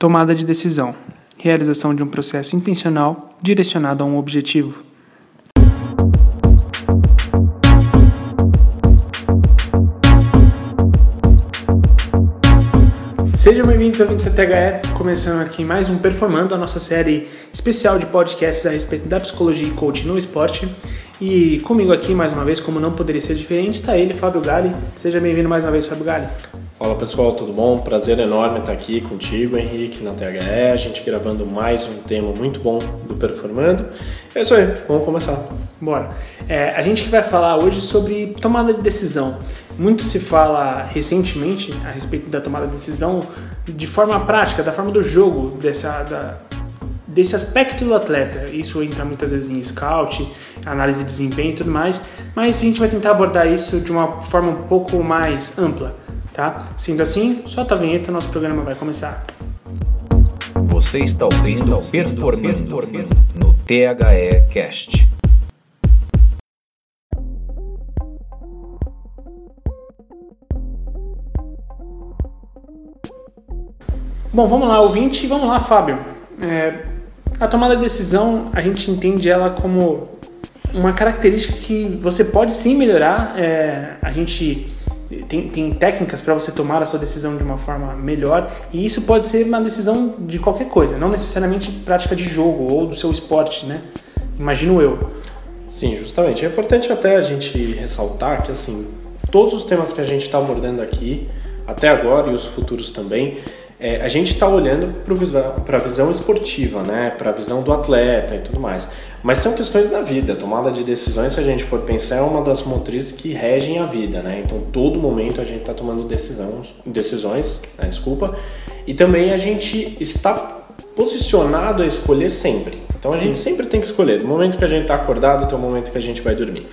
Tomada de decisão. Realização de um processo intencional direcionado a um objetivo. Bem-vindos ao 27THE, começando aqui mais um Performando, a nossa série especial de podcasts a respeito da psicologia e coaching no esporte. E comigo aqui, mais uma vez, como não poderia ser diferente, está ele, Fábio Gali. Seja bem-vindo mais uma vez, Fábio Gali. Fala pessoal, tudo bom? Prazer enorme estar aqui contigo, Henrique, na THE, a gente gravando mais um tema muito bom do Performando. É isso aí, vamos começar. Bora. É, a gente vai falar hoje sobre tomada de decisão. Muito se fala recentemente a respeito da tomada de decisão de forma prática, da forma do jogo, dessa, da, desse aspecto do atleta. Isso entra muitas vezes em scout, análise de desempenho e tudo mais, mas a gente vai tentar abordar isso de uma forma um pouco mais ampla tá? Sendo assim, solta a vinheta, nosso programa vai começar. Você está ouvindo o Performando no THE Cast. Bom, vamos lá, ouvinte, vamos lá, Fábio. É, a tomada de decisão, a gente entende ela como uma característica que você pode sim melhorar. É, a gente tem, tem técnicas para você tomar a sua decisão de uma forma melhor e isso pode ser uma decisão de qualquer coisa, não necessariamente prática de jogo ou do seu esporte, né? Imagino eu. Sim, justamente. É importante até a gente ressaltar que assim todos os temas que a gente está abordando aqui até agora e os futuros também é, a gente está olhando para a visão esportiva, né? para a visão do atleta e tudo mais. Mas são questões da vida. Tomada de decisões, se a gente for pensar, é uma das motrizes que regem a vida. Né? Então, todo momento a gente está tomando decisões, decisões né? desculpa, e também a gente está posicionado a escolher sempre. Então, a Sim. gente sempre tem que escolher. Do momento que a gente está acordado até o momento que a gente vai dormir.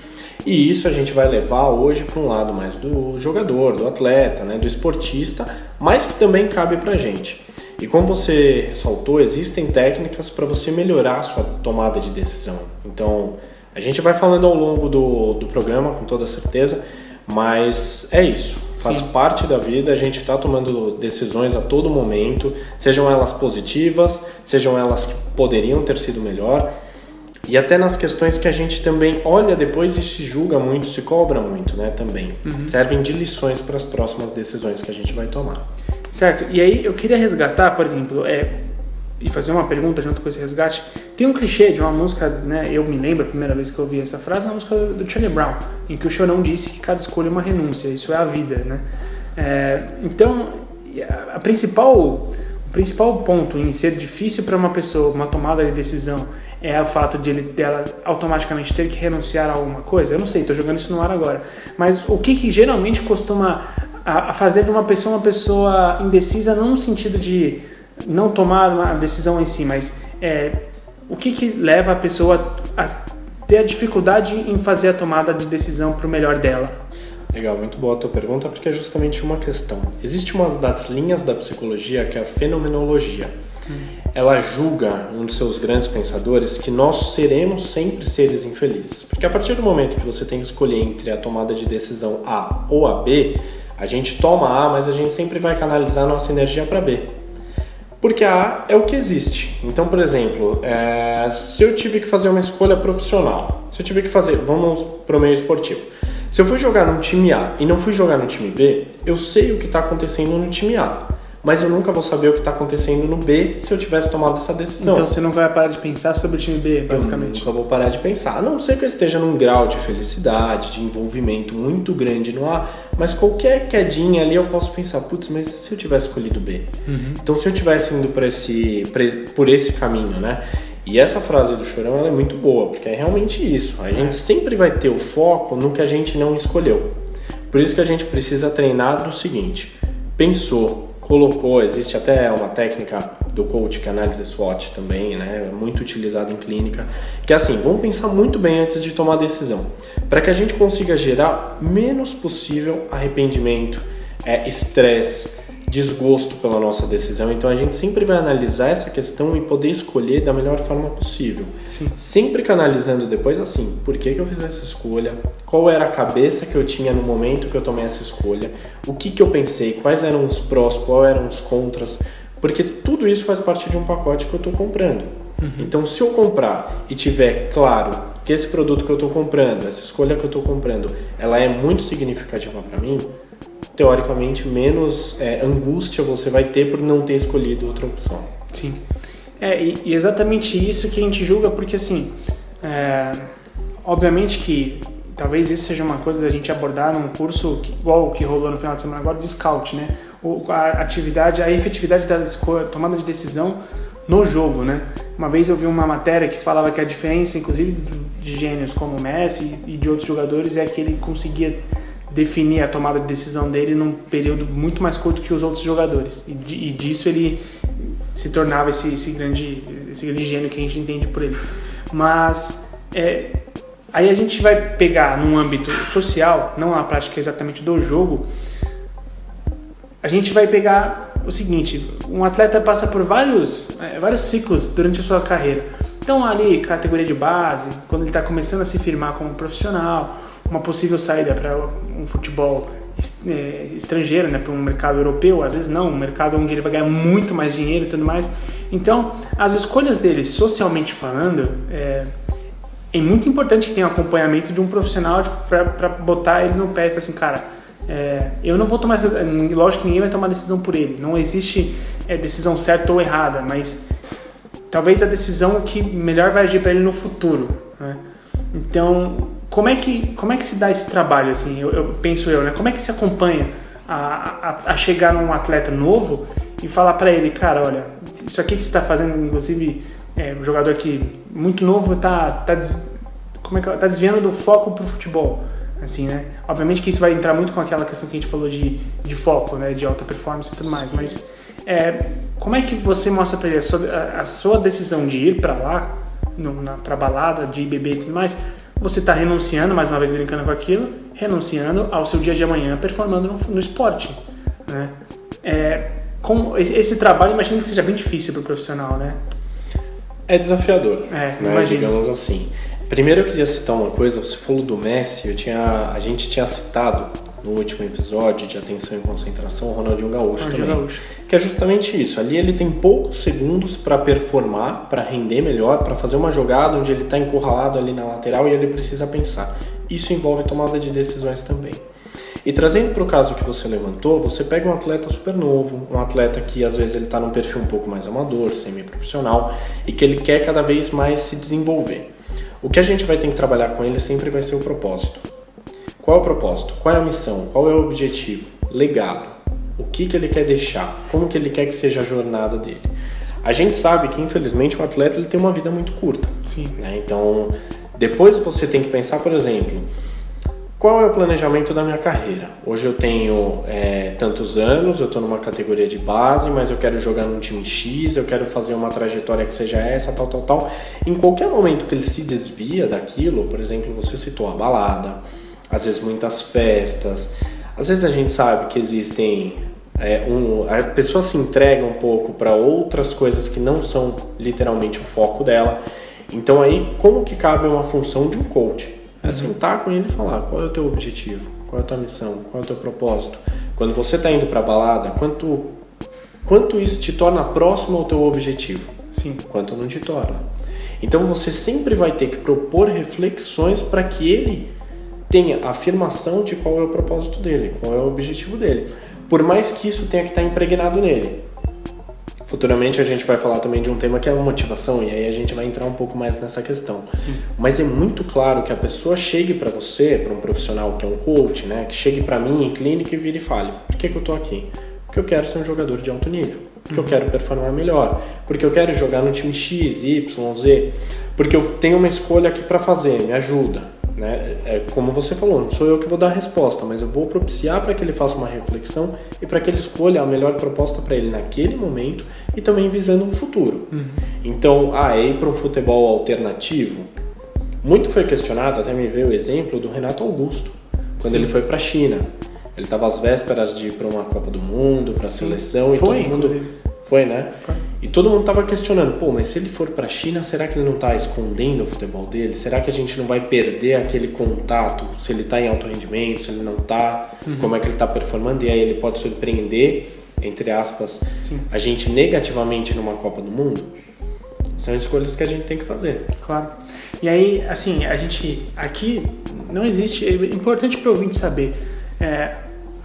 E isso a gente vai levar hoje para um lado mais do jogador, do atleta, né, do esportista, mas que também cabe para a gente. E como você ressaltou, existem técnicas para você melhorar a sua tomada de decisão. Então, a gente vai falando ao longo do, do programa, com toda certeza, mas é isso. Faz Sim. parte da vida, a gente está tomando decisões a todo momento, sejam elas positivas, sejam elas que poderiam ter sido melhor. E até nas questões que a gente também olha depois e se julga muito, se cobra muito, né? Também. Uhum. Servem de lições para as próximas decisões que a gente vai tomar. Certo. E aí eu queria resgatar, por exemplo, é, e fazer uma pergunta junto com esse resgate. Tem um clichê de uma música, né? Eu me lembro a primeira vez que eu ouvi essa frase, uma música do Charlie Brown, em que o Chorão disse que cada escolha é uma renúncia, isso é a vida, né? É, então, a principal, o principal ponto em ser difícil para uma pessoa, uma tomada de decisão, é o fato de ele, dela automaticamente ter que renunciar a alguma coisa? Eu não sei, estou jogando isso no ar agora. Mas o que, que geralmente costuma a, a fazer de uma pessoa uma pessoa indecisa, não no sentido de não tomar uma decisão em si, mas é, o que, que leva a pessoa a ter a dificuldade em fazer a tomada de decisão para o melhor dela? Legal, muito boa a tua pergunta, porque é justamente uma questão. Existe uma das linhas da psicologia que é a fenomenologia ela julga, um dos seus grandes pensadores, que nós seremos sempre seres infelizes. Porque a partir do momento que você tem que escolher entre a tomada de decisão A ou a B, a gente toma A, mas a gente sempre vai canalizar nossa energia para B. Porque a A é o que existe. Então, por exemplo, é, se eu tive que fazer uma escolha profissional, se eu tive que fazer, vamos para o meio esportivo. Se eu fui jogar no time A e não fui jogar no time B, eu sei o que está acontecendo no time A mas eu nunca vou saber o que está acontecendo no B se eu tivesse tomado essa decisão. Então você não vai parar de pensar sobre o time B, basicamente. Eu nunca vou parar de pensar. A não ser que eu esteja num grau de felicidade, de envolvimento muito grande no A, mas qualquer quedinha ali eu posso pensar, putz, mas se eu tivesse escolhido B? Uhum. Então se eu tivesse indo por esse, por esse caminho, né? E essa frase do Chorão é muito boa, porque é realmente isso. A gente é. sempre vai ter o foco no que a gente não escolheu. Por isso que a gente precisa treinar do seguinte: pensou, colocou, existe até uma técnica do coach que é análise SWOT também, né, muito utilizada em clínica, que é assim, vamos pensar muito bem antes de tomar a decisão, para que a gente consiga gerar menos possível arrependimento, é, estresse, desgosto pela nossa decisão. Então a gente sempre vai analisar essa questão e poder escolher da melhor forma possível. Sim. Sempre canalizando depois assim, por que, que eu fiz essa escolha? Qual era a cabeça que eu tinha no momento que eu tomei essa escolha? O que, que eu pensei? Quais eram os prós? Quais eram os contras? Porque tudo isso faz parte de um pacote que eu estou comprando. Então, se eu comprar e tiver claro que esse produto que eu estou comprando, essa escolha que eu estou comprando, ela é muito significativa para mim, teoricamente menos é, angústia você vai ter por não ter escolhido outra opção. Sim. É, e, e exatamente isso que a gente julga, porque assim, é, obviamente que talvez isso seja uma coisa da gente abordar num curso que, igual o que rolou no final de semana agora de scout, né? O, a atividade, a efetividade da escolha, tomada de decisão no jogo, né? Uma vez eu vi uma matéria que falava que a diferença, inclusive de gênios como o Messi e de outros jogadores, é que ele conseguia definir a tomada de decisão dele num período muito mais curto que os outros jogadores. E, e disso ele se tornava esse, esse, grande, esse grande gênio que a gente entende por ele. Mas é, aí a gente vai pegar num âmbito social, não a prática exatamente do jogo, a gente vai pegar o seguinte: um atleta passa por vários, é, vários ciclos durante a sua carreira. Então, ali, categoria de base, quando ele está começando a se firmar como profissional, uma possível saída para um futebol é, estrangeiro, né, para um mercado europeu, às vezes não, um mercado onde ele vai ganhar muito mais dinheiro e tudo mais. Então, as escolhas dele, socialmente falando, é, é muito importante que tenha um acompanhamento de um profissional para botar ele no pé e falar assim, cara, é, eu não vou tomar lógico que ninguém vai tomar decisão por ele. Não existe é, decisão certa ou errada, mas talvez a decisão que melhor vai agir para ele no futuro. Né? Então, como é que como é que se dá esse trabalho assim? Eu, eu penso eu, né? Como é que se acompanha a, a, a chegar num atleta novo e falar para ele, cara, olha, isso aqui que você está fazendo, inclusive, é, um jogador que muito novo está tá, como é que tá desviando do foco pro futebol assim, né? Obviamente que isso vai entrar muito com aquela questão que a gente falou de, de foco, né? De alta performance e tudo mais, mas é, como é que você mostra para ele a sua, a, a sua, decisão de ir para lá, no, na, pra balada, de beber e tudo mais, você está renunciando, mais uma vez brincando com aquilo, renunciando ao seu dia de amanhã performando no, no esporte, né? É, com esse trabalho, imagino que seja bem difícil para o profissional, né? É desafiador, é, né? digamos assim. Primeiro eu queria citar uma coisa, você falou do Messi, eu tinha, a gente tinha citado no último episódio de atenção e concentração o Ronaldinho Gaúcho Ronaldinho também. Gaúcho. Que é justamente isso. Ali ele tem poucos segundos para performar, para render melhor, para fazer uma jogada onde ele está encurralado ali na lateral e ele precisa pensar. Isso envolve tomada de decisões também. E trazendo para o caso que você levantou, você pega um atleta super novo, um atleta que às vezes ele está num perfil um pouco mais amador, semi-profissional, e que ele quer cada vez mais se desenvolver. O que a gente vai ter que trabalhar com ele sempre vai ser o propósito. Qual é o propósito? Qual é a missão? Qual é o objetivo? Legado. O que, que ele quer deixar? Como que ele quer que seja a jornada dele? A gente sabe que, infelizmente, o atleta ele tem uma vida muito curta. Sim. Né? Então, depois você tem que pensar, por exemplo, qual é o planejamento da minha carreira? Hoje eu tenho é, tantos anos, eu estou numa categoria de base, mas eu quero jogar num time X, eu quero fazer uma trajetória que seja essa, tal, tal, tal. Em qualquer momento que ele se desvia daquilo, por exemplo, você citou a balada, às vezes muitas festas, às vezes a gente sabe que existem. É, um, a pessoa se entrega um pouco para outras coisas que não são literalmente o foco dela. Então aí, como que cabe uma função de um coach? É sentar com ele e falar qual é o teu objetivo, qual é a tua missão, qual é o teu propósito. Quando você está indo para a balada, quanto, quanto isso te torna próximo ao teu objetivo? Sim. Quanto não te torna. Então você sempre vai ter que propor reflexões para que ele tenha a afirmação de qual é o propósito dele, qual é o objetivo dele. Por mais que isso tenha que estar impregnado nele. Futuramente a gente vai falar também de um tema que é a motivação e aí a gente vai entrar um pouco mais nessa questão. Sim. Mas é muito claro que a pessoa chegue para você, para um profissional que é um coach, né, que chegue para mim em clínica e vire e fale: "Por que, que eu tô aqui? Porque eu quero ser um jogador de alto nível, porque eu quero performar melhor, porque eu quero jogar no time X, Y, Z, porque eu tenho uma escolha aqui para fazer, me ajuda". Né? É como você falou, não sou eu que vou dar a resposta, mas eu vou propiciar para que ele faça uma reflexão e para que ele escolha a melhor proposta para ele naquele momento e também visando um futuro. Uhum. Então, ah, é ir para um futebol alternativo? Muito foi questionado, até me veio o exemplo do Renato Augusto, quando Sim. ele foi para a China. Ele estava às vésperas de ir para uma Copa do Mundo, para a seleção e Foi, todo mundo inclusive. foi, né? Foi. E todo mundo tava questionando, pô, mas se ele for para a China, será que ele não está escondendo o futebol dele? Será que a gente não vai perder aquele contato? Se ele está em alto rendimento, se ele não está, como é que ele está performando? E aí ele pode surpreender entre aspas, Sim. a gente negativamente numa Copa do Mundo? São escolhas que a gente tem que fazer. Claro. E aí, assim, a gente. Aqui não existe. É importante para o ouvinte saber. É,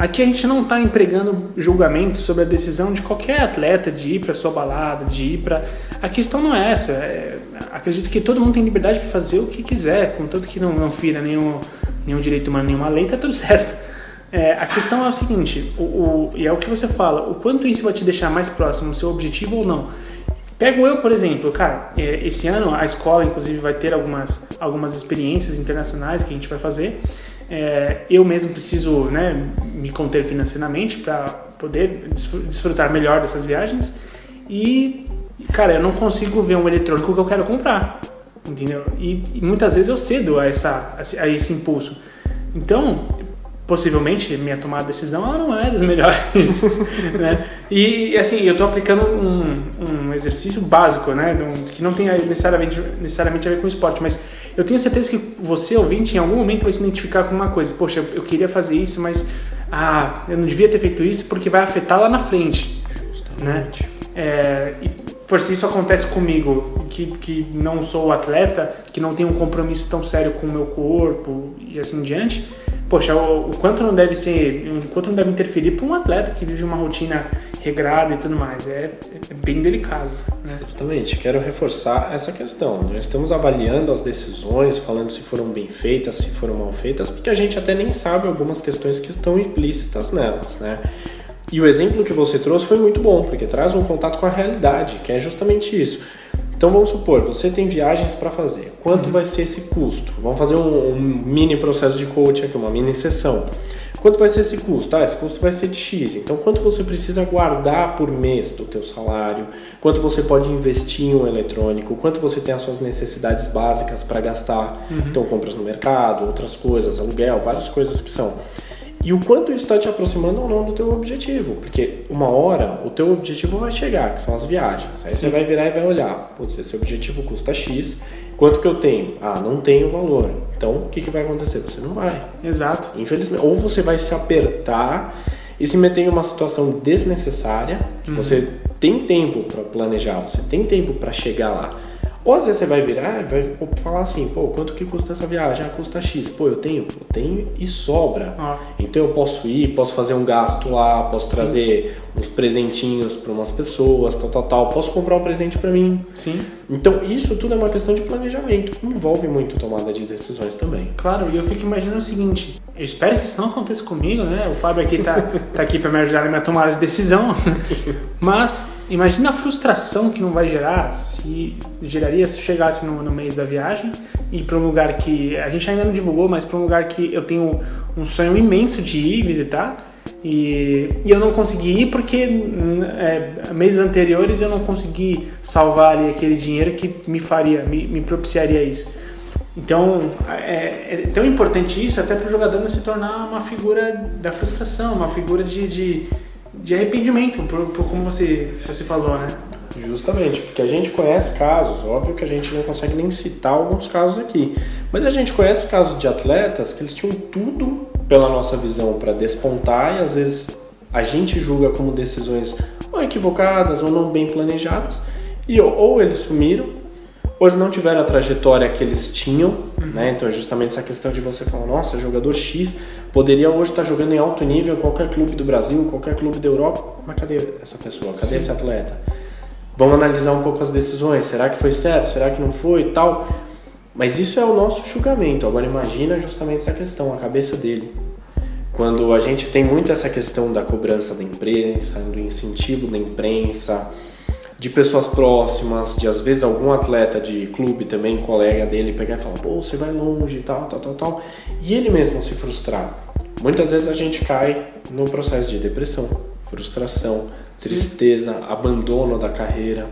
aqui a gente não está empregando julgamento sobre a decisão de qualquer atleta de ir para sua balada, de ir para. A questão não é essa. É, acredito que todo mundo tem liberdade para fazer o que quiser, contanto que não, não fira nenhum, nenhum direito humano, nenhuma lei, tá tudo certo. É, a questão é o seguinte, o, o, e é o que você fala, o quanto isso vai te deixar mais próximo do seu objetivo ou não. Pego eu, por exemplo, cara, é, esse ano a escola, inclusive, vai ter algumas, algumas experiências internacionais que a gente vai fazer. É, eu mesmo preciso né, me conter financeiramente para poder desfrutar melhor dessas viagens. E, cara, eu não consigo ver um eletrônico que eu quero comprar, entendeu? E, e muitas vezes eu cedo a, essa, a esse impulso. Então, possivelmente minha tomada de decisão ela não é das melhores, né? E assim, eu estou aplicando um, um, exercício básico, né? Que não tem necessariamente, necessariamente a ver com esporte, mas eu tenho certeza que você, ouvinte, em algum momento vai se identificar com uma coisa. Poxa, eu queria fazer isso, mas ah, eu não devia ter feito isso porque vai afetar lá na frente, Justamente. né? É, e por se isso acontece comigo, que, que não sou atleta, que não tenho um compromisso tão sério com o meu corpo e assim em diante, poxa, o, o, quanto não deve ser, o quanto não deve interferir para um atleta que vive uma rotina regrada e tudo mais. É, é bem delicado. Né? Justamente, quero reforçar essa questão. Nós estamos avaliando as decisões, falando se foram bem feitas, se foram mal feitas, porque a gente até nem sabe algumas questões que estão implícitas nelas, né? E o exemplo que você trouxe foi muito bom, porque traz um contato com a realidade, que é justamente isso. Então vamos supor, você tem viagens para fazer. Quanto uhum. vai ser esse custo? Vamos fazer um, um, mini processo de coaching aqui, uma mini sessão. Quanto vai ser esse custo? Ah, esse custo vai ser de X. Então quanto você precisa guardar por mês do teu salário? Quanto você pode investir em um eletrônico? Quanto você tem as suas necessidades básicas para gastar? Uhum. Então compras no mercado, outras coisas, aluguel, várias coisas que são e o quanto isso está te aproximando ou não do teu objetivo. Porque uma hora o teu objetivo vai chegar, que são as viagens. Aí Sim. você vai virar e vai olhar, putz, esse objetivo custa X, quanto que eu tenho? Ah, não tenho valor. Então, o que, que vai acontecer? Você não vai. Exato. Infelizmente. Ou você vai se apertar e se meter em uma situação desnecessária, que uhum. você tem tempo para planejar, você tem tempo para chegar lá. Ou às vezes você vai virar e vai falar assim, pô, quanto que custa essa viagem? Ah, custa X. Pô, eu tenho, eu tenho e sobra. Ah. Então eu posso ir, posso fazer um gasto lá, posso Sim. trazer uns presentinhos para umas pessoas, tal, tal, tal. Posso comprar um presente para mim. Sim. Então isso tudo é uma questão de planejamento. Envolve muito tomada de decisões também. Claro, e eu fico imaginando o seguinte, eu espero que isso não aconteça comigo, né? O Fábio aqui tá, tá aqui para me ajudar na minha tomada de decisão. Mas imagina a frustração que não vai gerar se geraria se chegasse no, no meio da viagem e para um lugar que a gente ainda não divulgou, mas para um lugar que eu tenho um sonho imenso de ir visitar e, e eu não consegui ir porque é, meses anteriores eu não consegui salvar ali aquele dinheiro que me faria, me, me propiciaria isso. Então é, é, tão importante isso até para o jogador não se tornar uma figura da frustração, uma figura de, de, de arrependimento, por, por, como você, você falou, né? Justamente, porque a gente conhece casos, óbvio que a gente não consegue nem citar alguns casos aqui, mas a gente conhece casos de atletas que eles tinham tudo pela nossa visão para despontar e às vezes a gente julga como decisões ou equivocadas ou não bem planejadas e ou, ou eles sumiram ou eles não tiveram a trajetória que eles tinham, uhum. né? Então é justamente essa questão de você falar, nossa, jogador X poderia hoje estar jogando em alto nível em qualquer clube do Brasil, qualquer clube da Europa, mas cadê essa pessoa? Cadê Sim. esse atleta? Vamos analisar um pouco as decisões. Será que foi certo? Será que não foi? Tal. Mas isso é o nosso julgamento. Agora imagina justamente essa questão, a cabeça dele. Quando a gente tem muito essa questão da cobrança da imprensa, do incentivo da imprensa, de pessoas próximas, de às vezes algum atleta de clube também, colega dele, pegar e falar, pô, você vai longe e tal, tal, tal, tal, e ele mesmo se frustrar. Muitas vezes a gente cai no processo de depressão, frustração, tristeza, Sim. abandono da carreira,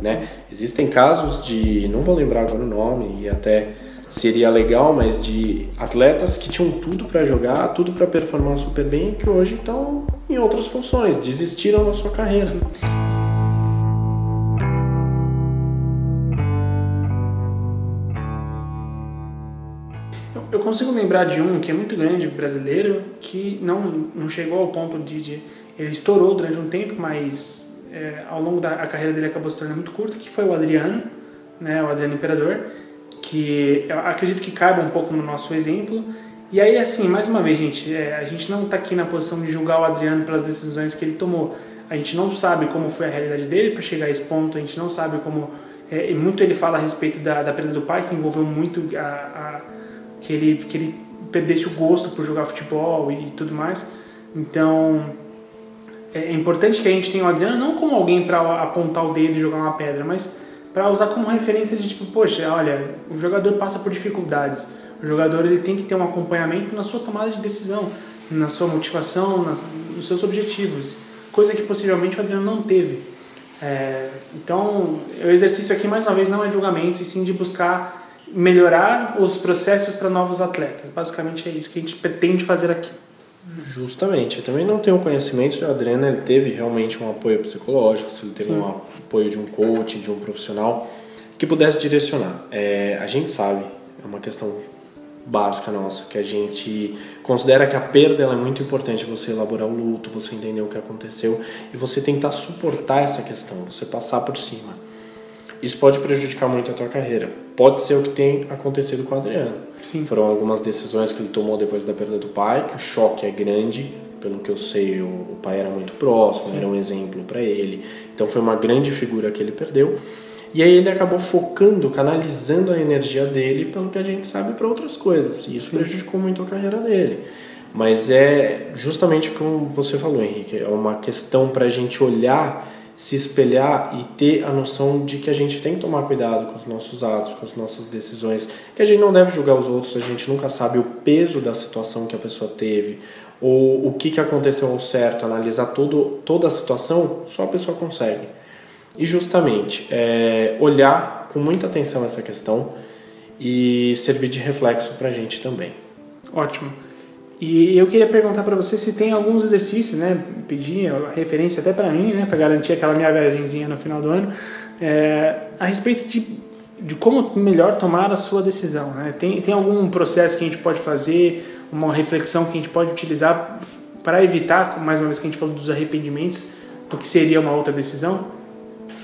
né? Existem casos de, não vou lembrar agora o nome e até seria legal, mas de atletas que tinham tudo para jogar, tudo para performar super bem, que hoje estão em outras funções, desistiram da sua carreira. Eu consigo lembrar de um que é muito grande, brasileiro, que não, não chegou ao ponto de, de ele estourou durante um tempo, mas é, ao longo da carreira dele acabou se tornando muito curta, que foi o Adriano, né, o Adriano Imperador, que acredito que caiba um pouco no nosso exemplo. E aí, assim, mais uma vez, gente, é, a gente não está aqui na posição de julgar o Adriano pelas decisões que ele tomou. A gente não sabe como foi a realidade dele para chegar a esse ponto, a gente não sabe como. É, e muito ele fala a respeito da, da perda do pai, que envolveu muito a, a, que, ele, que ele perdesse o gosto por jogar futebol e tudo mais. Então, é, é importante que a gente tenha o Adriano não como alguém para apontar o dedo e jogar uma pedra, mas para usar como referência de tipo, poxa, olha, o jogador passa por dificuldades. O jogador ele tem que ter um acompanhamento na sua tomada de decisão, na sua motivação, nos seus objetivos, coisa que possivelmente o Adriano não teve. É, então, o exercício aqui mais uma vez não é julgamento, e sim de buscar melhorar os processos para novos atletas. Basicamente é isso que a gente pretende fazer aqui. Justamente. Eu também não tenho conhecimento se o Adriano ele teve realmente um apoio psicológico, se ele teve Sim. um apoio de um coach, de um profissional que pudesse direcionar. É, a gente sabe, é uma questão básica nossa, que a gente considera que a perda é muito importante, você elaborar o luto, você entender o que aconteceu e você tentar suportar essa questão, você passar por cima. Isso pode prejudicar muito a tua carreira. Pode ser o que tem acontecido com o Adriano. Sim. Foram algumas decisões que ele tomou depois da perda do pai, que o choque é grande, pelo que eu sei, o, o pai era muito próximo, Sim. era um exemplo para ele. Então foi uma grande figura que ele perdeu. E aí ele acabou focando, canalizando a energia dele, pelo que a gente sabe, para outras coisas. E isso Sim. prejudicou muito a carreira dele. Mas é justamente como você falou, Henrique, é uma questão para a gente olhar se espelhar e ter a noção de que a gente tem que tomar cuidado com os nossos atos, com as nossas decisões, que a gente não deve julgar os outros, a gente nunca sabe o peso da situação que a pessoa teve, ou o que, que aconteceu ao certo, analisar todo, toda a situação, só a pessoa consegue. E justamente, é, olhar com muita atenção essa questão e servir de reflexo para a gente também. Ótimo. E eu queria perguntar para você se tem alguns exercícios, né? Pedir referência até para mim, né? Para garantir aquela minha viagemzinha no final do ano, é, a respeito de, de como melhor tomar a sua decisão, né? Tem, tem algum processo que a gente pode fazer, uma reflexão que a gente pode utilizar para evitar, mais uma vez que a gente falou dos arrependimentos, do que seria uma outra decisão?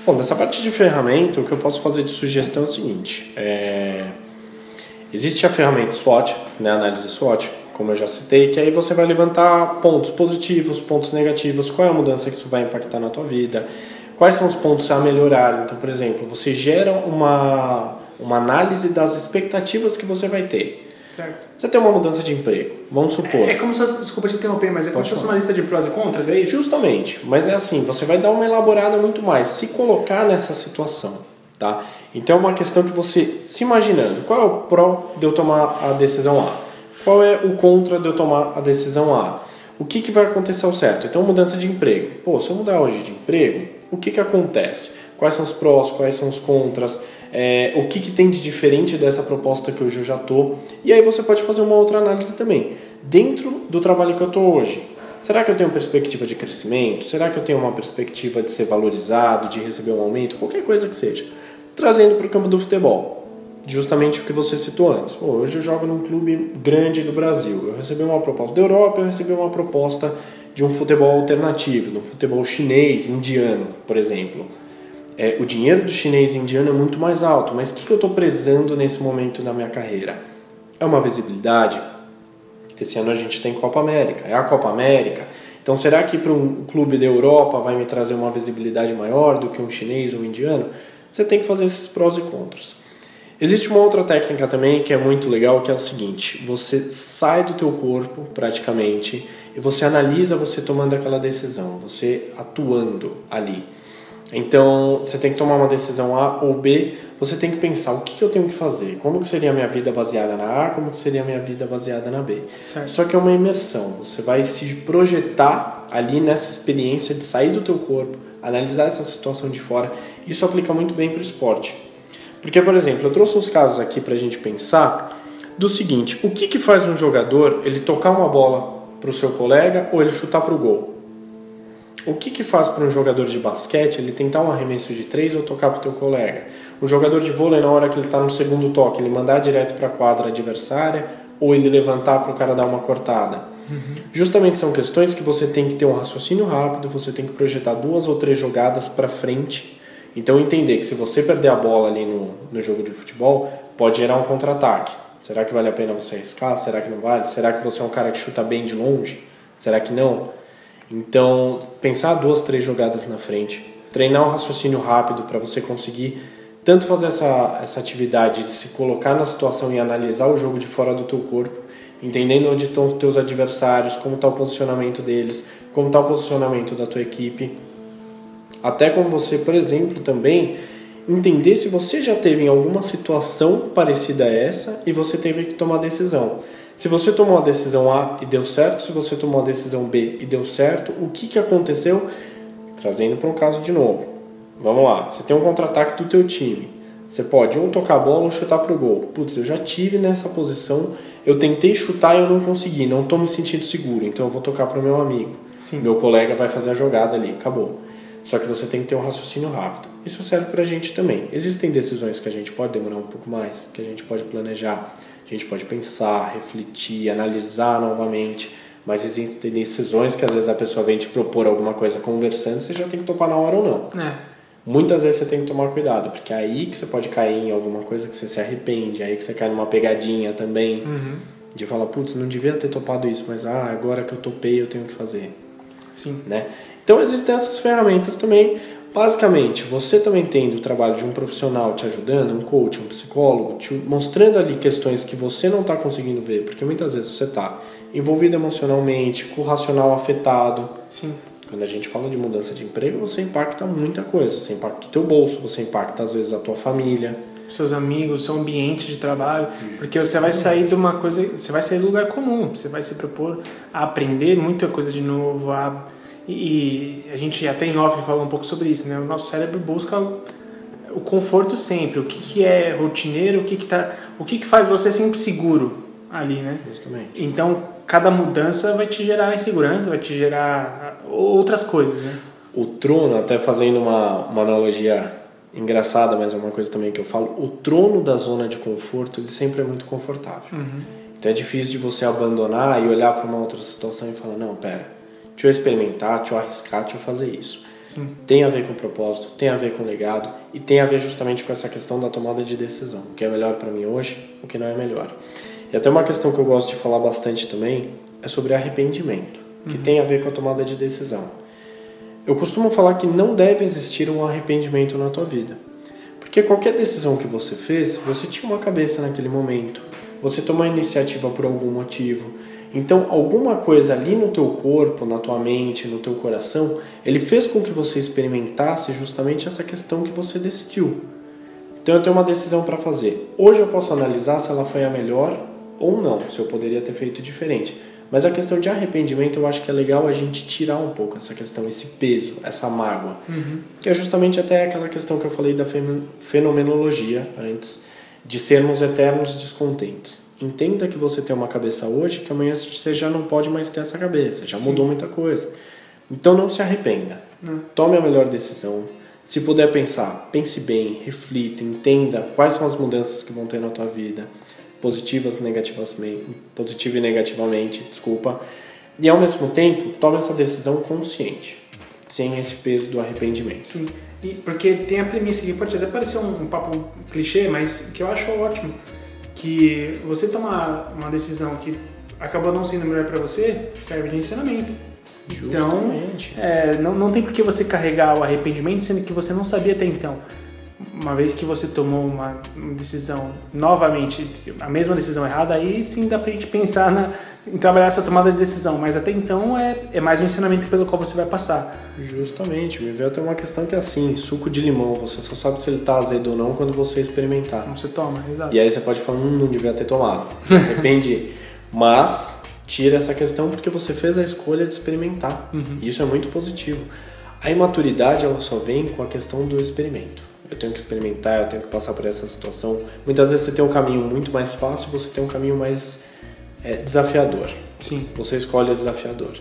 Bom, dessa parte de ferramenta, o que eu posso fazer de sugestão é o seguinte: é... existe a ferramenta SWOT, né? Análise SWOT como eu já citei, que aí você vai levantar pontos positivos, pontos negativos, qual é a mudança que isso vai impactar na tua vida, quais são os pontos a melhorar. Então, por exemplo, você gera uma, uma análise das expectativas que você vai ter. Certo. Você tem uma mudança de emprego, vamos supor. É, é como se fosse, desculpa te interromper, mas é como se fosse uma lista de prós e contras, é isso? Justamente, mas é assim, você vai dar uma elaborada muito mais, se colocar nessa situação, tá? Então é uma questão que você, se imaginando, qual é o pró de eu tomar a decisão A? Qual é o contra de eu tomar a decisão A? O que, que vai acontecer ao certo? Então, mudança de emprego. Pô, se eu mudar hoje de emprego, o que, que acontece? Quais são os prós, quais são os contras? É, o que, que tem de diferente dessa proposta que hoje eu já estou? E aí você pode fazer uma outra análise também. Dentro do trabalho que eu estou hoje, será que eu tenho perspectiva de crescimento? Será que eu tenho uma perspectiva de ser valorizado, de receber um aumento? Qualquer coisa que seja. Trazendo para o campo do futebol justamente o que você citou antes. Hoje eu jogo num clube grande do Brasil. Eu recebi uma proposta da Europa, eu recebi uma proposta de um futebol alternativo, de um futebol chinês, indiano, por exemplo. É, o dinheiro do chinês e indiano é muito mais alto, mas o que, que eu estou prezando nesse momento da minha carreira? É uma visibilidade. Esse ano a gente tem Copa América, é a Copa América. Então, será que para um clube da Europa vai me trazer uma visibilidade maior do que um chinês ou um indiano? Você tem que fazer esses prós e contras. Existe uma outra técnica também que é muito legal, que é o seguinte: você sai do teu corpo praticamente e você analisa você tomando aquela decisão, você atuando ali. Então, você tem que tomar uma decisão A ou B, você tem que pensar o que, que eu tenho que fazer, como que seria a minha vida baseada na A, como que seria a minha vida baseada na B. Certo. Só que é uma imersão, você vai se projetar ali nessa experiência de sair do teu corpo, analisar essa situação de fora. Isso aplica muito bem para o esporte. Porque, por exemplo, eu trouxe uns casos aqui para a gente pensar do seguinte: o que, que faz um jogador ele tocar uma bola para o seu colega ou ele chutar para o gol? O que, que faz para um jogador de basquete ele tentar um arremesso de três ou tocar para o teu colega? O jogador de vôlei, na hora que ele está no segundo toque, ele mandar direto para a quadra adversária ou ele levantar para o cara dar uma cortada? Justamente são questões que você tem que ter um raciocínio rápido, você tem que projetar duas ou três jogadas para frente. Então entender que se você perder a bola ali no, no jogo de futebol, pode gerar um contra-ataque. Será que vale a pena você arriscar? Será que não vale? Será que você é um cara que chuta bem de longe? Será que não? Então, pensar duas, três jogadas na frente, treinar um raciocínio rápido para você conseguir tanto fazer essa, essa atividade de se colocar na situação e analisar o jogo de fora do teu corpo, entendendo onde estão os teus adversários, como está o posicionamento deles, como está o posicionamento da tua equipe. Até como você, por exemplo, também entender se você já teve em alguma situação parecida a essa e você teve que tomar decisão. Se você tomou a decisão A e deu certo, se você tomou a decisão B e deu certo, o que, que aconteceu? Trazendo para um caso de novo. Vamos lá, você tem um contra-ataque do teu time. Você pode ou tocar a bola ou chutar pro gol. Putz, eu já tive nessa posição, eu tentei chutar e eu não consegui, não estou me sentindo seguro, então eu vou tocar pro meu amigo. Sim. Meu colega vai fazer a jogada ali, acabou. Só que você tem que ter um raciocínio rápido. Isso serve para a gente também. Existem decisões que a gente pode demorar um pouco mais, que a gente pode planejar, a gente pode pensar, refletir, analisar novamente. Mas existem decisões que às vezes a pessoa vem te propor alguma coisa conversando, você já tem que topar na hora ou não. É. Muitas vezes você tem que tomar cuidado, porque é aí que você pode cair em alguma coisa que você se arrepende, é aí que você cai numa pegadinha também, Uhum. de falar, putz, não devia ter topado isso, mas ah, agora que eu topei eu tenho que fazer Sim. né? Então existem essas ferramentas também. Basicamente, você também tendo o trabalho de um profissional te ajudando, um coach, um psicólogo, te mostrando ali questões que você não está conseguindo ver, porque muitas vezes você está envolvido emocionalmente, com o racional afetado. Sim. Quando a gente fala de mudança de emprego, você impacta muita coisa. Você impacta o teu bolso, você impacta às vezes a tua família. seus amigos, seu ambiente de trabalho, porque você vai sair de uma coisa, você vai sair do lugar comum, você vai se propor a aprender muita coisa de novo, a, e, e a gente até em off falou um pouco sobre isso, né? O nosso cérebro busca o, conforto sempre, o que, que é rotineiro, o que que tá, o que que faz você sempre seguro ali, né? Justamente. Então, cada mudança vai te gerar insegurança, vai te gerar outras coisas, né? O trono, até fazendo uma, uma analogia engraçada, mas é uma coisa também que eu falo, o trono da zona de conforto, ele sempre é muito confortável. Então é difícil de você abandonar e olhar para uma outra situação e falar, não, pera, deixa eu experimentar, deixa eu arriscar, deixa eu fazer isso. Sim. Tem a ver com o propósito, tem a ver com o legado e tem a ver justamente com essa questão da tomada de decisão. O que é melhor para mim hoje, o que não é melhor. E até uma questão que eu gosto de falar bastante também é sobre arrependimento, que tem a ver com a tomada de decisão. Eu costumo falar que não deve existir um arrependimento na tua vida. Porque qualquer decisão que você fez, você tinha uma cabeça naquele momento. Você tomou a iniciativa por algum motivo. Então, alguma coisa ali no teu corpo, na tua mente, no teu coração, ele fez com que você experimentasse justamente essa questão que você decidiu. Então, eu tenho uma decisão para fazer. Hoje eu posso analisar se ela foi a melhor ou não, se eu poderia ter feito diferente. Mas a questão de arrependimento, eu acho que é legal a gente tirar um pouco essa questão, esse peso, essa mágoa. Que é justamente até aquela questão que eu falei da fen- fenomenologia antes, de sermos eternos descontentes. Entenda que você tem uma cabeça hoje, que amanhã você já não pode mais ter essa cabeça, já mudou muita coisa. Então não se arrependa. Tome a melhor decisão. Se puder pensar, pense bem, reflita, entenda quais são as mudanças que vão ter na tua vida positivas, negativamente, positiva e negativamente, desculpa. E ao mesmo tempo, tome essa decisão consciente, sem esse peso do arrependimento. Sim, e porque tem a premissa que pode até parecer um, um papo clichê, mas que eu acho ótimo, que você tomar uma decisão que acabou não sendo melhor para você, serve de ensinamento. Justamente. Então, é, não, não tem por que você carregar o arrependimento, sendo que você não sabia até então. Uma vez que você tomou uma, uma decisão novamente, a mesma decisão errada, aí sim dá pra gente pensar na, em trabalhar essa tomada de decisão. Mas até então é, é mais um ensinamento pelo qual você vai passar. Justamente, me veio até uma questão que é assim, suco de limão, você só sabe se ele tá azedo ou não quando você experimentar. Como você toma, exato. E aí você pode falar, hum, não devia ter tomado. Arrependi. Mas tira essa questão porque você fez a escolha de experimentar. E isso é muito positivo. A imaturidade ela só vem com a questão do experimento. Eu tenho que experimentar, eu tenho que passar por essa situação. Muitas vezes você tem um caminho muito mais fácil, você tem um caminho mais é, desafiador. Sim. Você escolhe o desafiador.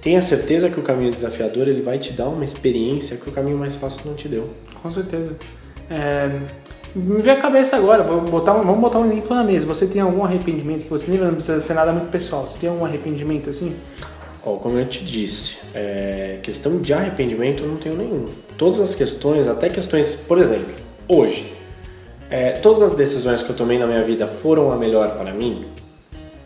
Tenha certeza que o caminho desafiador ele vai te dar uma experiência que o caminho mais fácil não te deu. Com certeza. É, Me veio a cabeça agora, vou botar um, vamos botar um exemplo na mesa. Você tem algum arrependimento que você lembra? Não precisa ser nada muito pessoal. Você tem algum arrependimento assim? Ó, como eu te disse, é, questão de arrependimento eu não tenho nenhum. Todas as questões, até questões, por exemplo, hoje, é, todas as decisões que eu tomei na minha vida foram a melhor para mim?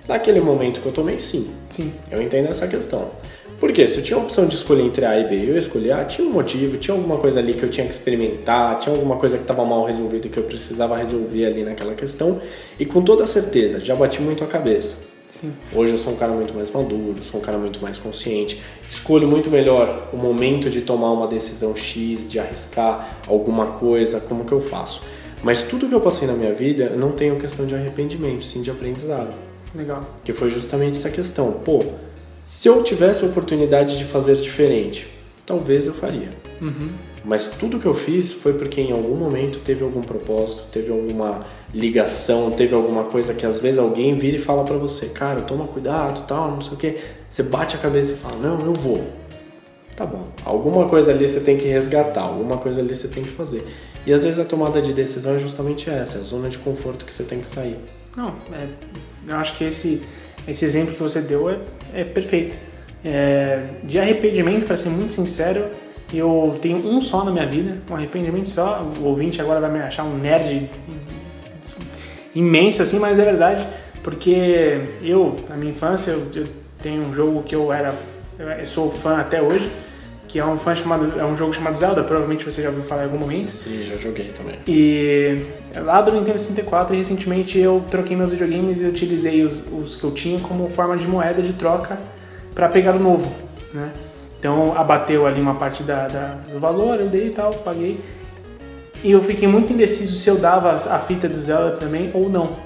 Naquele momento que eu tomei, sim. Sim. Eu entendo essa questão. Porque se eu tinha a opção de escolher entre A e B, eu escolhi A, tinha um motivo, tinha alguma coisa ali que eu tinha que experimentar, tinha alguma coisa que estava mal resolvida que eu precisava resolver ali naquela questão. E com toda certeza, já bati muito a cabeça. Sim. Hoje eu sou um cara muito mais maduro, sou um cara muito mais consciente, escolho muito melhor o momento de tomar uma decisão X, de arriscar alguma coisa, como que eu faço. Mas tudo que eu passei na minha vida, eu não tenho questão de arrependimento, sim de aprendizado. Legal. Que foi justamente essa questão. Pô, se eu tivesse a oportunidade de fazer diferente, talvez eu faria. Uhum. Mas tudo que eu fiz foi porque em algum momento teve algum propósito, teve alguma ligação, teve alguma coisa que às vezes alguém vira e fala para você, cara, toma cuidado, tal, não sei o que. Você bate a cabeça e fala, não, eu vou. Tá bom. Alguma coisa ali você tem que resgatar, alguma coisa ali você tem que fazer. E às vezes a tomada de decisão é justamente essa, é a zona de conforto que você tem que sair. Não, é, eu acho que esse, esse exemplo que você deu é, é perfeito. É, de arrependimento, para ser muito sincero, eu tenho um só na minha vida, um arrependimento só. O ouvinte agora vai me achar um nerd imenso assim, mas é verdade, porque eu, na minha infância, eu, eu tenho um jogo que eu era, eu sou fã até hoje, que é um fã chamado, é um jogo chamado Zelda, provavelmente você já ouviu falar em algum momento. Sim, já joguei também. E lá do Nintendo 64, recentemente eu troquei meus videogames e utilizei os, os que eu tinha como forma de moeda de troca para pegar o novo, né? Então abateu ali uma parte da, da, do valor, eu dei e tal, paguei. E eu fiquei muito indeciso se eu dava a fita do Zelda também ou não.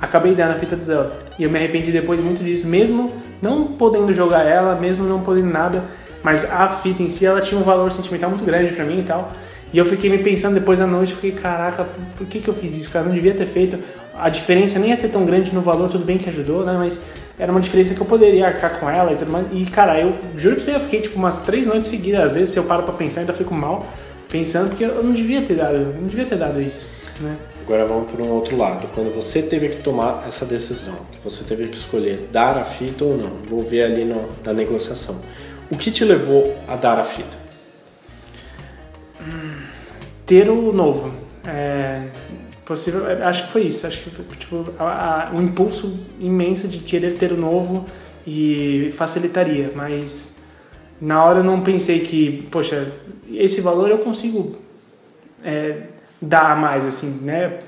Acabei dando a fita do Zelda. E eu me arrependi depois muito disso, mesmo não podendo jogar ela, mesmo não podendo nada, mas a fita em si ela tinha um valor sentimental muito grande para mim e tal. E eu fiquei me pensando depois da noite, fiquei, caraca, por que, que eu fiz isso? Cara, não devia ter feito. A diferença nem ia ser tão grande no valor, tudo bem que ajudou, né? Mas era uma diferença que eu poderia arcar com ela e tudo mais. E, cara, eu juro pra você, eu fiquei tipo umas três noites seguidas. Às vezes, se eu paro pra pensar, ainda fico mal pensando, porque eu não devia ter dado, não devia ter dado isso, né? Agora vamos por um outro lado. Quando você teve que tomar essa decisão, que você teve que escolher dar a fita ou não, vou ver ali no, da negociação. O que te levou a dar a fita? Ter o novo. É, possível, acho que foi isso. Acho que foi tipo, a, a, um impulso imenso de querer ter o novo e facilitaria, mas na hora eu não pensei que, poxa, esse valor eu consigo é, dar mais, assim, né?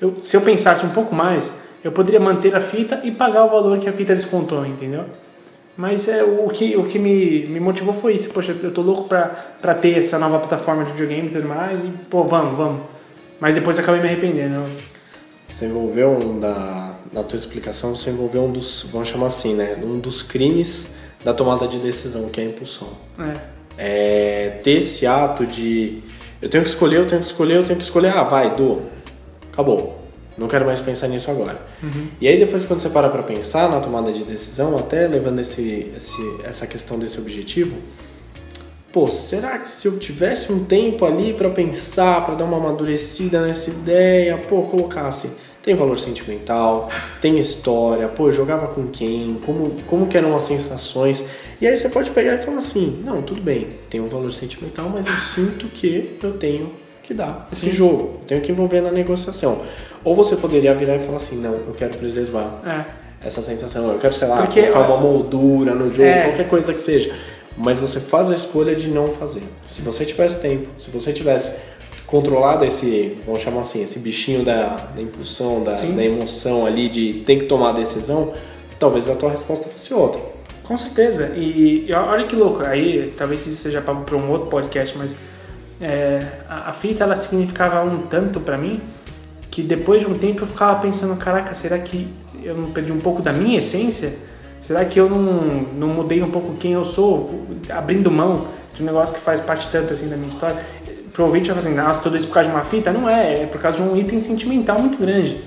Eu, se eu pensasse um pouco mais, eu poderia manter a fita e pagar o valor que a fita descontou, entendeu? Mas é, o que, o que me, me motivou foi isso. Poxa, eu tô louco pra, pra ter essa nova plataforma de videogame e tudo mais. E, pô, vamos, vamos. Mas depois acabei me arrependendo. Você envolveu, um da, na tua explicação, você envolveu um dos, vamos chamar assim, né? Um dos crimes da tomada de decisão, que é a impulsão. É. É, ter esse ato de eu tenho que escolher, eu tenho que escolher, eu tenho que escolher, ah, vai, dou. Acabou. Não quero mais pensar nisso agora. Uhum. E aí depois quando você para para pensar na tomada de decisão, até levando esse, esse, essa questão desse objetivo, pô, será que se eu tivesse um tempo ali para pensar, para dar uma amadurecida nessa ideia, pô, colocasse tem valor sentimental, tem história, pô, jogava com quem, como, como que eram as sensações. E aí você pode pegar e falar assim, não, tudo bem, tem um valor sentimental, mas eu sinto que eu tenho que dar esse Sim. jogo, eu tenho que envolver na negociação. Ou você poderia virar e falar assim, não, eu quero preservar é. essa sensação, eu quero, sei lá, Porque, colocar uma moldura no jogo, é. qualquer coisa que seja. Mas você faz a escolha de não fazer. Se você tivesse tempo, se você tivesse controlado esse, vamos chamar assim, esse bichinho da, da impulsão, da, da, emoção ali de ter que tomar a decisão, talvez a tua resposta fosse outra. Com certeza. E, e olha que louco, aí talvez isso seja para um outro podcast, mas é, a, a, fita ela significava um tanto para mim que depois de um tempo eu ficava pensando, caraca, será que eu não perdi um pouco da minha essência? Será que eu não, não mudei um pouco quem eu sou, abrindo mão de um negócio que faz parte tanto assim da minha história? pro ouvinte vai assim, nossa, tudo isso por causa de uma fita? Não é, é por causa de um item sentimental muito grande.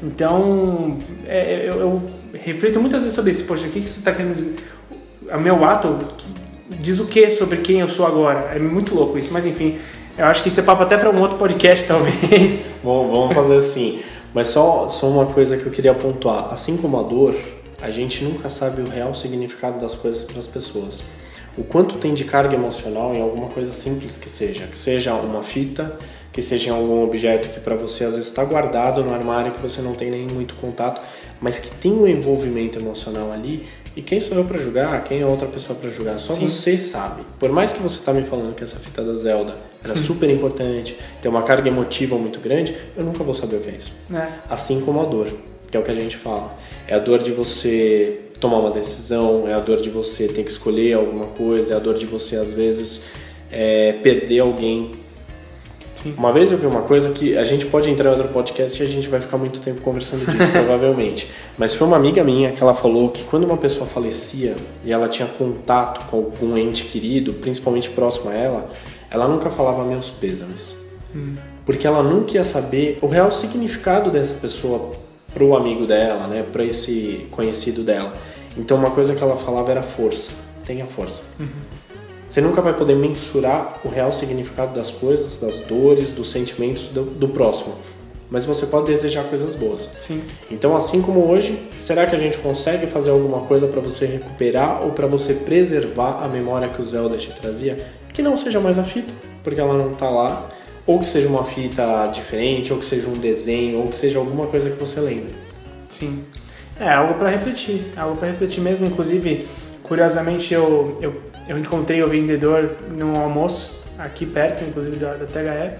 Então, é, eu, eu, reflito muitas vezes sobre isso. Poxa, o que, que você está querendo dizer? O meu ato diz o que sobre quem eu sou agora? É muito louco isso, mas enfim, Eu acho que isso é papo até para um outro podcast, talvez. Bom, vamos fazer assim. Mas só, só uma coisa que eu queria pontuar. Assim como a dor, a gente nunca sabe o real significado das coisas para as pessoas. O quanto tem de carga emocional em alguma coisa simples que seja, que seja uma fita, que seja algum objeto que para você às vezes está guardado no armário que você não tem nem muito contato, mas que tem um envolvimento emocional ali. E quem sou eu para julgar? Quem é outra pessoa para julgar? Só Sim. você sabe. Por mais que você tá me falando que essa fita da Zelda era super importante, tem uma carga emotiva muito grande, eu nunca vou saber o que é isso. É. Assim como a dor, que é o que a gente fala. É a dor de você tomar uma decisão, é a dor de você ter que escolher alguma coisa, é a dor de você às vezes é, perder alguém Sim. Uma vez eu vi uma coisa que a gente pode entrar em outro podcast e a gente vai ficar muito tempo conversando disso, provavelmente. Mas foi uma amiga minha que ela falou que quando uma pessoa falecia e ela tinha contato com algum ente querido, principalmente próximo a ela, ela nunca falava meus pêsames. Hum. Porque ela nunca ia saber o real significado dessa pessoa pro amigo dela, né, para esse conhecido dela. Então uma coisa que ela falava era força, tenha força. Uhum. Você nunca vai poder mensurar o real significado das coisas, das dores, dos sentimentos do, do próximo. Mas você pode desejar coisas boas. Sim. Então, assim como hoje, será que a gente consegue fazer alguma coisa para você recuperar ou para você preservar a memória que o Zelda te trazia? Que não seja mais a fita, porque ela não está lá, ou que seja uma fita diferente, ou que seja um desenho, ou que seja alguma coisa que você lembre. Sim. É algo para refletir, é algo para refletir mesmo. Inclusive, curiosamente, eu, eu eu encontrei o vendedor num almoço aqui perto, inclusive da, da THE,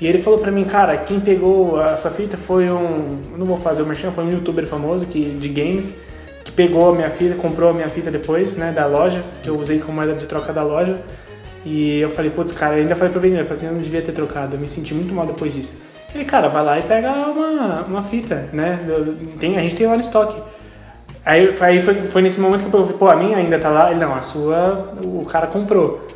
e ele falou pra mim, cara, quem pegou a sua fita foi um, não vou fazer o merchan, foi um youtuber famoso que, de games, que pegou a minha fita, comprou a minha fita depois, né, da loja, que eu usei como moeda de troca da loja, e eu falei, putz, cara, ainda falei pro vendedor, assim, eu não devia ter trocado, eu me senti muito mal depois disso. Ele, cara, vai lá e pega uma, uma fita, né, tem, a gente tem lá no estoque. Aí, aí foi, foi nesse momento que eu falei, pô, a minha ainda tá lá? Ele, não, a sua o cara comprou.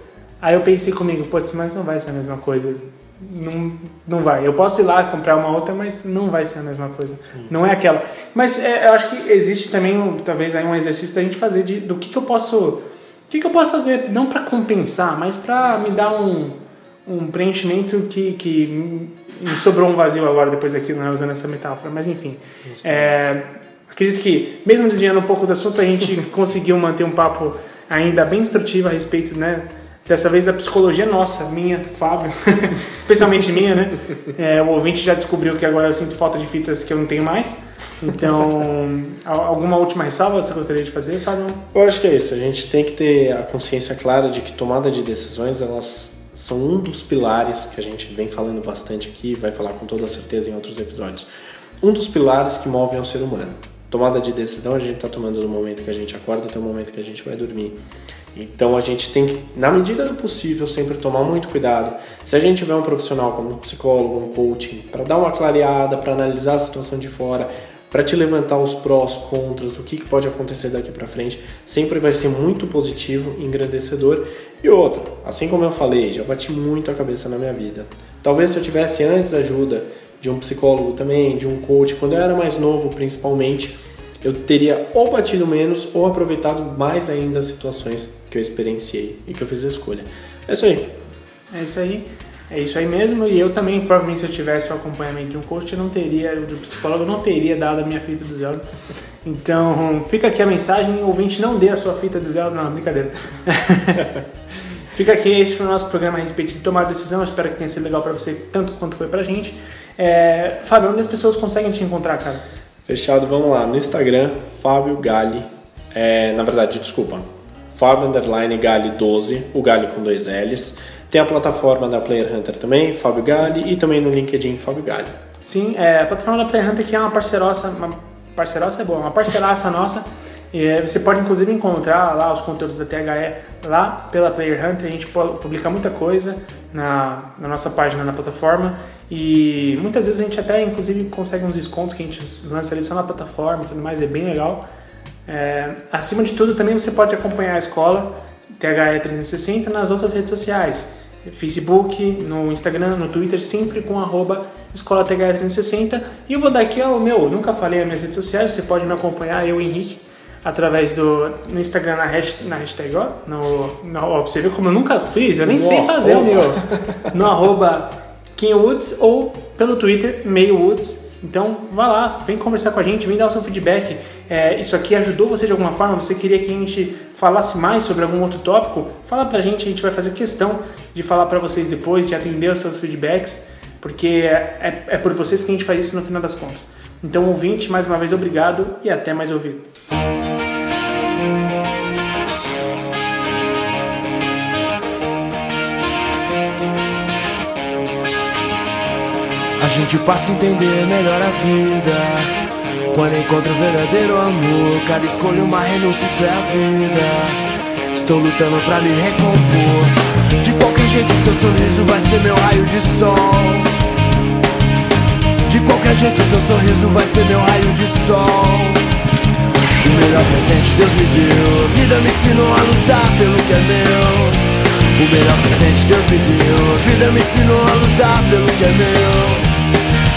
Aí eu pensei comigo, putz, mas não vai ser a mesma coisa. Não, não vai. Eu posso ir lá comprar uma outra, mas não vai ser a mesma coisa. Sim. Não é aquela. Mas é, eu acho que existe também, talvez, aí um exercício da gente fazer de, do que, que eu posso. O que, que eu posso fazer, não para compensar, mas para me dar um, um preenchimento que, que me sobrou um vazio agora depois daquilo, né, usando essa metáfora. Mas enfim. É, Acredito que, mesmo desviando um pouco do assunto, a gente conseguiu manter um papo ainda bem instrutivo a respeito, né? Dessa vez da psicologia nossa, minha, Fábio, especialmente minha, né? É, o ouvinte já descobriu que agora eu sinto falta de fitas que eu não tenho mais. Então, alguma última ressalva você gostaria de fazer, Fábio? Eu acho que é isso. A gente tem que ter a consciência clara de que tomada de decisões, elas são um dos pilares que a gente vem falando bastante aqui, vai falar com toda certeza em outros episódios. Um dos pilares que movem o ser humano tomada de decisão a gente está tomando no momento que a gente acorda até o momento que a gente vai dormir. Então a gente tem que, na medida do possível, sempre tomar muito cuidado. Se a gente tiver um profissional como um psicólogo, um coaching, para dar uma clareada, para analisar a situação de fora, para te levantar os prós, contras, o que, que pode acontecer daqui para frente, sempre vai ser muito positivo, engrandecedor. E outra, assim como eu falei, já bati muito a cabeça na minha vida. Talvez se eu tivesse antes ajuda de um psicólogo também, de um coach, quando eu era mais novo principalmente, eu teria ou batido menos ou aproveitado mais ainda as situações que eu experienciei e que eu fiz a escolha. É isso aí. É isso aí. É isso aí mesmo. E eu também, provavelmente, se eu tivesse o acompanhamento de um coach, eu não teria, de um psicólogo, eu não teria dado a minha fita do Zelda. Então, fica aqui a mensagem: ouvinte, não dê a sua fita do Zelda. Não, brincadeira. fica aqui, esse foi o nosso programa a respeito de tomar decisão. Eu espero que tenha sido legal para você, tanto quanto foi pra gente. É, Fábio, onde as pessoas conseguem te encontrar, cara? Fechado, vamos lá. No Instagram, Fábio Gali. É, na verdade, desculpa. Fábio Underline Gali 12, o Gali com dois L's. Tem a plataforma da Player Hunter também, Fábio Gali, Sim. e também no LinkedIn, Fábio Gali. Sim, é, a plataforma da Player Hunter que é uma parceiroça, uma parceiroça é boa, uma parceiraça nossa. E você pode inclusive encontrar lá os conteúdos da THE lá pela Player Hunter. A gente publica muita coisa na, na nossa página na plataforma. E muitas vezes a gente até, inclusive, consegue uns descontos que a gente lança ali só na plataforma e tudo mais, é bem legal. É, acima de tudo, também você pode acompanhar a escola THE 360 nas outras redes sociais. Facebook, no Instagram, no Twitter, sempre com arroba Escola THE 360. E eu vou dar aqui, ó, meu, nunca falei as minhas redes sociais, você pode me acompanhar, eu, Henrique, através do no Instagram na hashtag, na hashtag ó, no, no, ó, você ver como eu nunca fiz, eu nem sei fazer o meu. No arroba KingWoods ou pelo Twitter, MeioWoods. Então, vá lá, vem conversar com a gente, vem dar o seu feedback. É, isso aqui ajudou você de alguma forma? Você queria que a gente falasse mais sobre algum outro tópico? Fala pra gente, a gente vai fazer questão de falar para vocês depois, de atender os seus feedbacks, porque é, é, é por vocês que a gente faz isso no final das contas. Então, ouvinte, mais uma vez, obrigado e até mais ouvir. Gente passa a entender melhor a vida. Quando encontra o verdadeiro amor Cada escolha uma renúncia, isso é a vida. Estou lutando pra me recompor. De qualquer jeito seu sorriso vai ser meu raio de sol. De qualquer jeito seu sorriso vai ser meu raio de sol. O melhor presente Deus me deu. A vida me ensinou a lutar pelo que é meu. O melhor presente Deus me deu. A vida me ensinou a lutar pelo que é meu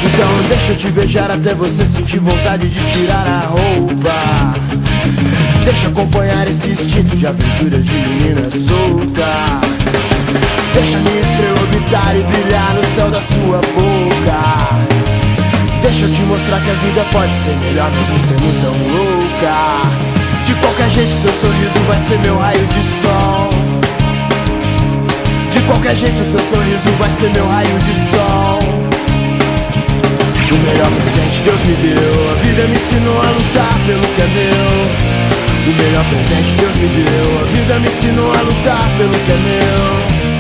então deixa eu te beijar até você sentir vontade de tirar a roupa. Deixa acompanhar esse instinto de aventura de menina solta. Deixa minha estrela orbitar e brilhar no céu da sua boca. Deixa eu te mostrar que a vida pode ser melhor mesmo sendo tão louca. De qualquer jeito seu sorriso vai ser meu raio de sol. De qualquer jeito seu sorriso vai ser meu raio de sol Deus me deu. A vida me ensinou a lutar pelo que é meu. O melhor presente Deus me deu. A vida me ensinou a lutar pelo que é meu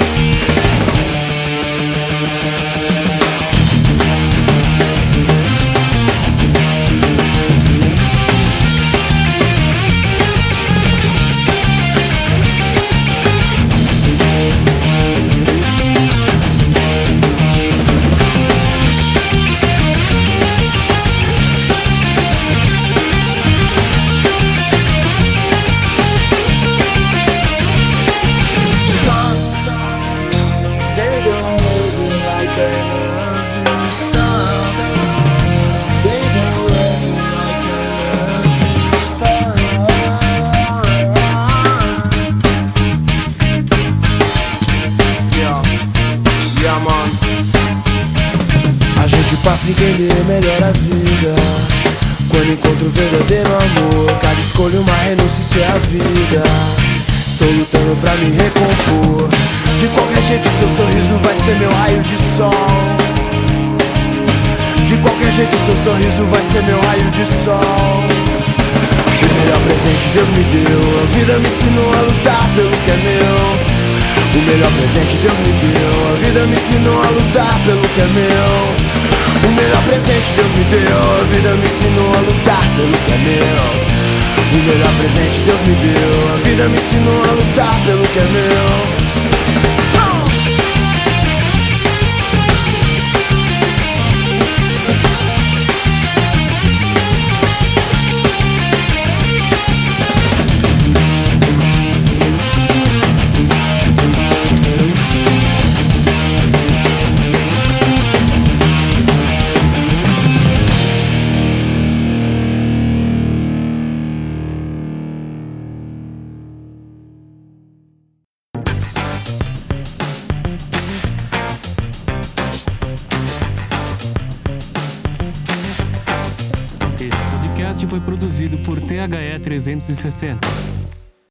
ser meu raio de sol. De qualquer jeito seu sorriso vai ser meu raio de sol. O melhor presente Deus me deu. A vida me ensinou a lutar pelo que é meu. O melhor presente Deus me deu. A vida me ensinou a lutar pelo que é meu. O melhor presente Deus me deu. A vida me ensinou a lutar pelo que é meu. O melhor presente Deus me deu. A vida me ensinou a lutar pelo que é meu 360.